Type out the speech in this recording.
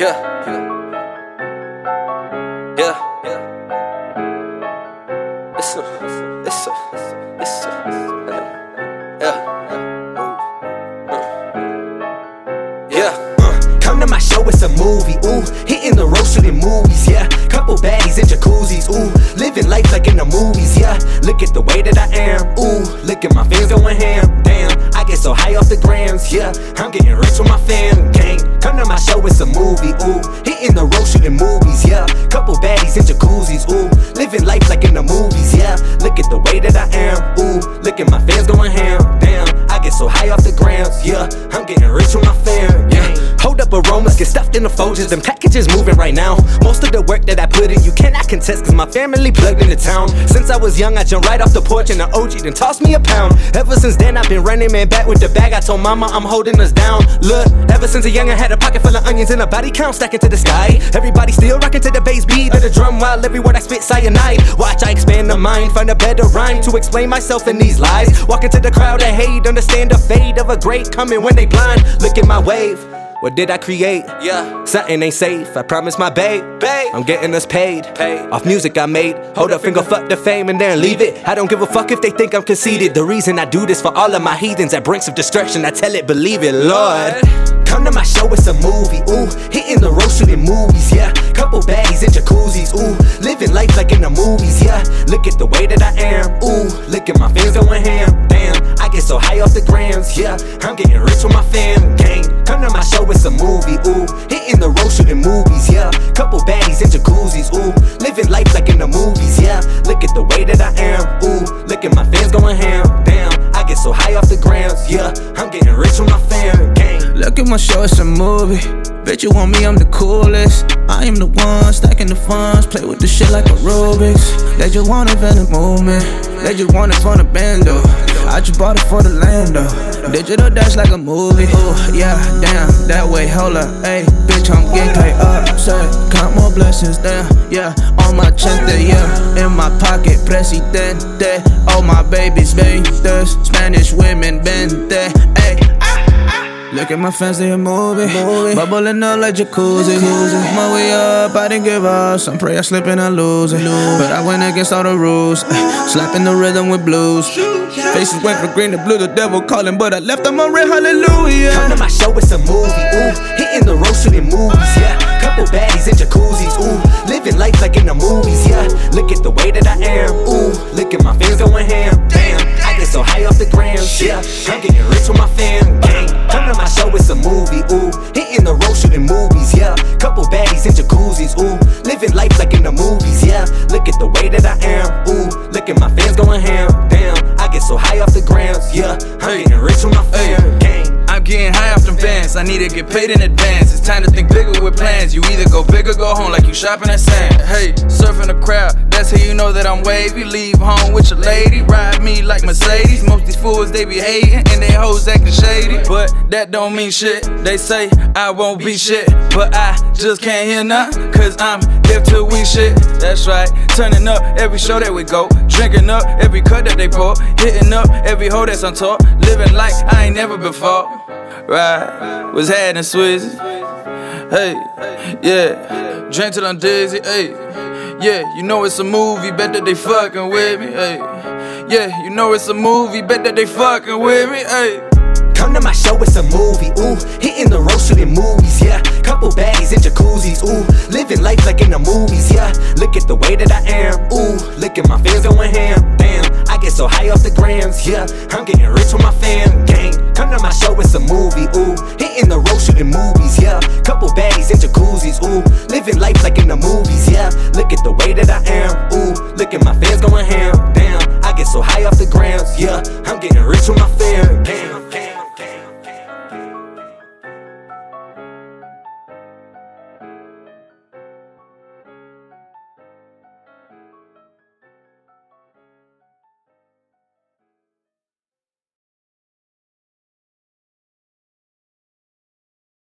Yeah. Yeah. Yeah. A, it's a, it's a, yeah. Yeah. Uh, Come to my show, it's a movie. Ooh, hitting the road, shooting movies. Yeah, couple baddies in jacuzzis. Ooh, living life like in the movies. Yeah, look at the way that I am. Ooh, look at my fans going ham. Damn, I get so high off the grams. Yeah, I'm getting rich with my fam gang. Come to my show, it's a movie. Ooh, hitting the road, shooting movies. Yeah, couple baddies in jacuzzis. Ooh, living life like in the movies. Yeah, look at the way that I am. Ooh, look at my fans going ham. Damn, I get so high off the grams. Yeah, I'm getting rich with my fam aromas, get stuffed in the Folgers, them packages moving right now. Most of the work that I put in, you cannot contest, cause my family plugged into town. Since I was young, I jumped right off the porch and the OG then tossed me a pound. Ever since then, I've been running man back with the bag. I told mama I'm holding us down. Look, ever since a young, I had a pocket full of onions and a body count stacking to the sky. Everybody still rocking to the bass beat of the drum while every word I spit cyanide. Watch, I expand the mind, find a better rhyme to explain myself in these lies. Walk into the crowd and hate, understand the fate of a great coming when they blind. Look at my wave. What did I create? Yeah. Something ain't safe. I promise my babe. Babe. I'm getting us paid. Paid. Off music I made. Hold up, finger, fuck the fame and then leave it. I don't give a fuck if they think I'm conceited. The reason I do this for all of my heathens at brinks of destruction. I tell it, believe it, Lord. Come to my show, it's a movie. Ooh, hitting the road, shooting movies. Yeah, couple baddies in jacuzzis. Ooh, living life like in the movies. Yeah, look at the way that I am. Ooh, look at my fans going ham. Damn, I get so high off the grams. Yeah, I'm getting rich with my fam gang. Come to my show, it's a movie. Ooh, hitting the road, shooting movies. Yeah, couple baddies in jacuzzis. Ooh, living life like in the movies. Yeah, look at the way that I am. Ooh, look at my fans going ham. Damn, I get so high off the grams. Yeah, I'm getting rich with my fam gang. Look at my show, it's a movie. Bet you want me, I'm the coolest. I am the one stacking the funds, play with the shit like a Rubik's. They just want it for the movement, they just want it for the bando. I just bought it for the land though. Digital dash like a movie. Ooh, yeah, damn, that way, hold up. Hey, bitch, I'm getting paid up. Say, count more blessings, damn, yeah. On my chente, yeah. In my pocket, presidente. All my babies, babies. Spanish women, vente. Hey, Look at my they a movie. Bubbling up like jacuzzi. My way up, I didn't give up. Some pray I slip and I lose it. But I went against all the rules. Slapping the rhythm with blues. Faces went from green to blue, the devil calling, but I left on my red hallelujah. Come to my show, it's a movie. Ooh, hitting the road, shooting movies. Yeah, couple baddies in jacuzzis. Ooh, living life like in the movies. Yeah, look at the way that I am. Ooh, look at my fans going ham. Damn, I get so high off the grams. Yeah, I'm getting rich with my fam gang. I need to get paid in advance. It's time to think bigger with plans. You either go big or go home like you shopping at sand. Hey, surfing the crowd. That's how you know that I'm wavy. Leave home with your lady. Ride me like Mercedes. Most these fools they be hating and they hoes acting shady. But that don't mean shit. They say I won't be shit. But I just can't hear none. Cause I'm hip till we shit. That's right. Turning up every show that we go. Drinking up every cut that they pour. Hitting up every hoe that's on tour. Living like I ain't never before. Right, was had in. Hey, yeah, drink till I'm dizzy. Hey, yeah, you know it's a movie. Bet that they fucking with me. Hey, yeah, you know it's a movie. Bet that they fucking with me. Hey. Come to my show, it's a movie. Ooh, hitting the road, shooting movies. Yeah, couple baddies in jacuzzis. Ooh, living life like in the movies. Yeah, look at the way that I am. Ooh, look at my fans going ham. Damn, get so high off the grams. Yeah, I'm getting rich with my fam gang. Come to my show, it's a movie. Ooh, hitting the road, shooting movies. Yeah, couple baddies in jacuzzis. Ooh, living life like in the movies. Yeah, look at the way that I am. Ooh, look at my fans going ham. Damn, I get so high off the grams. Yeah, I'm getting rich with my fam gang. gang.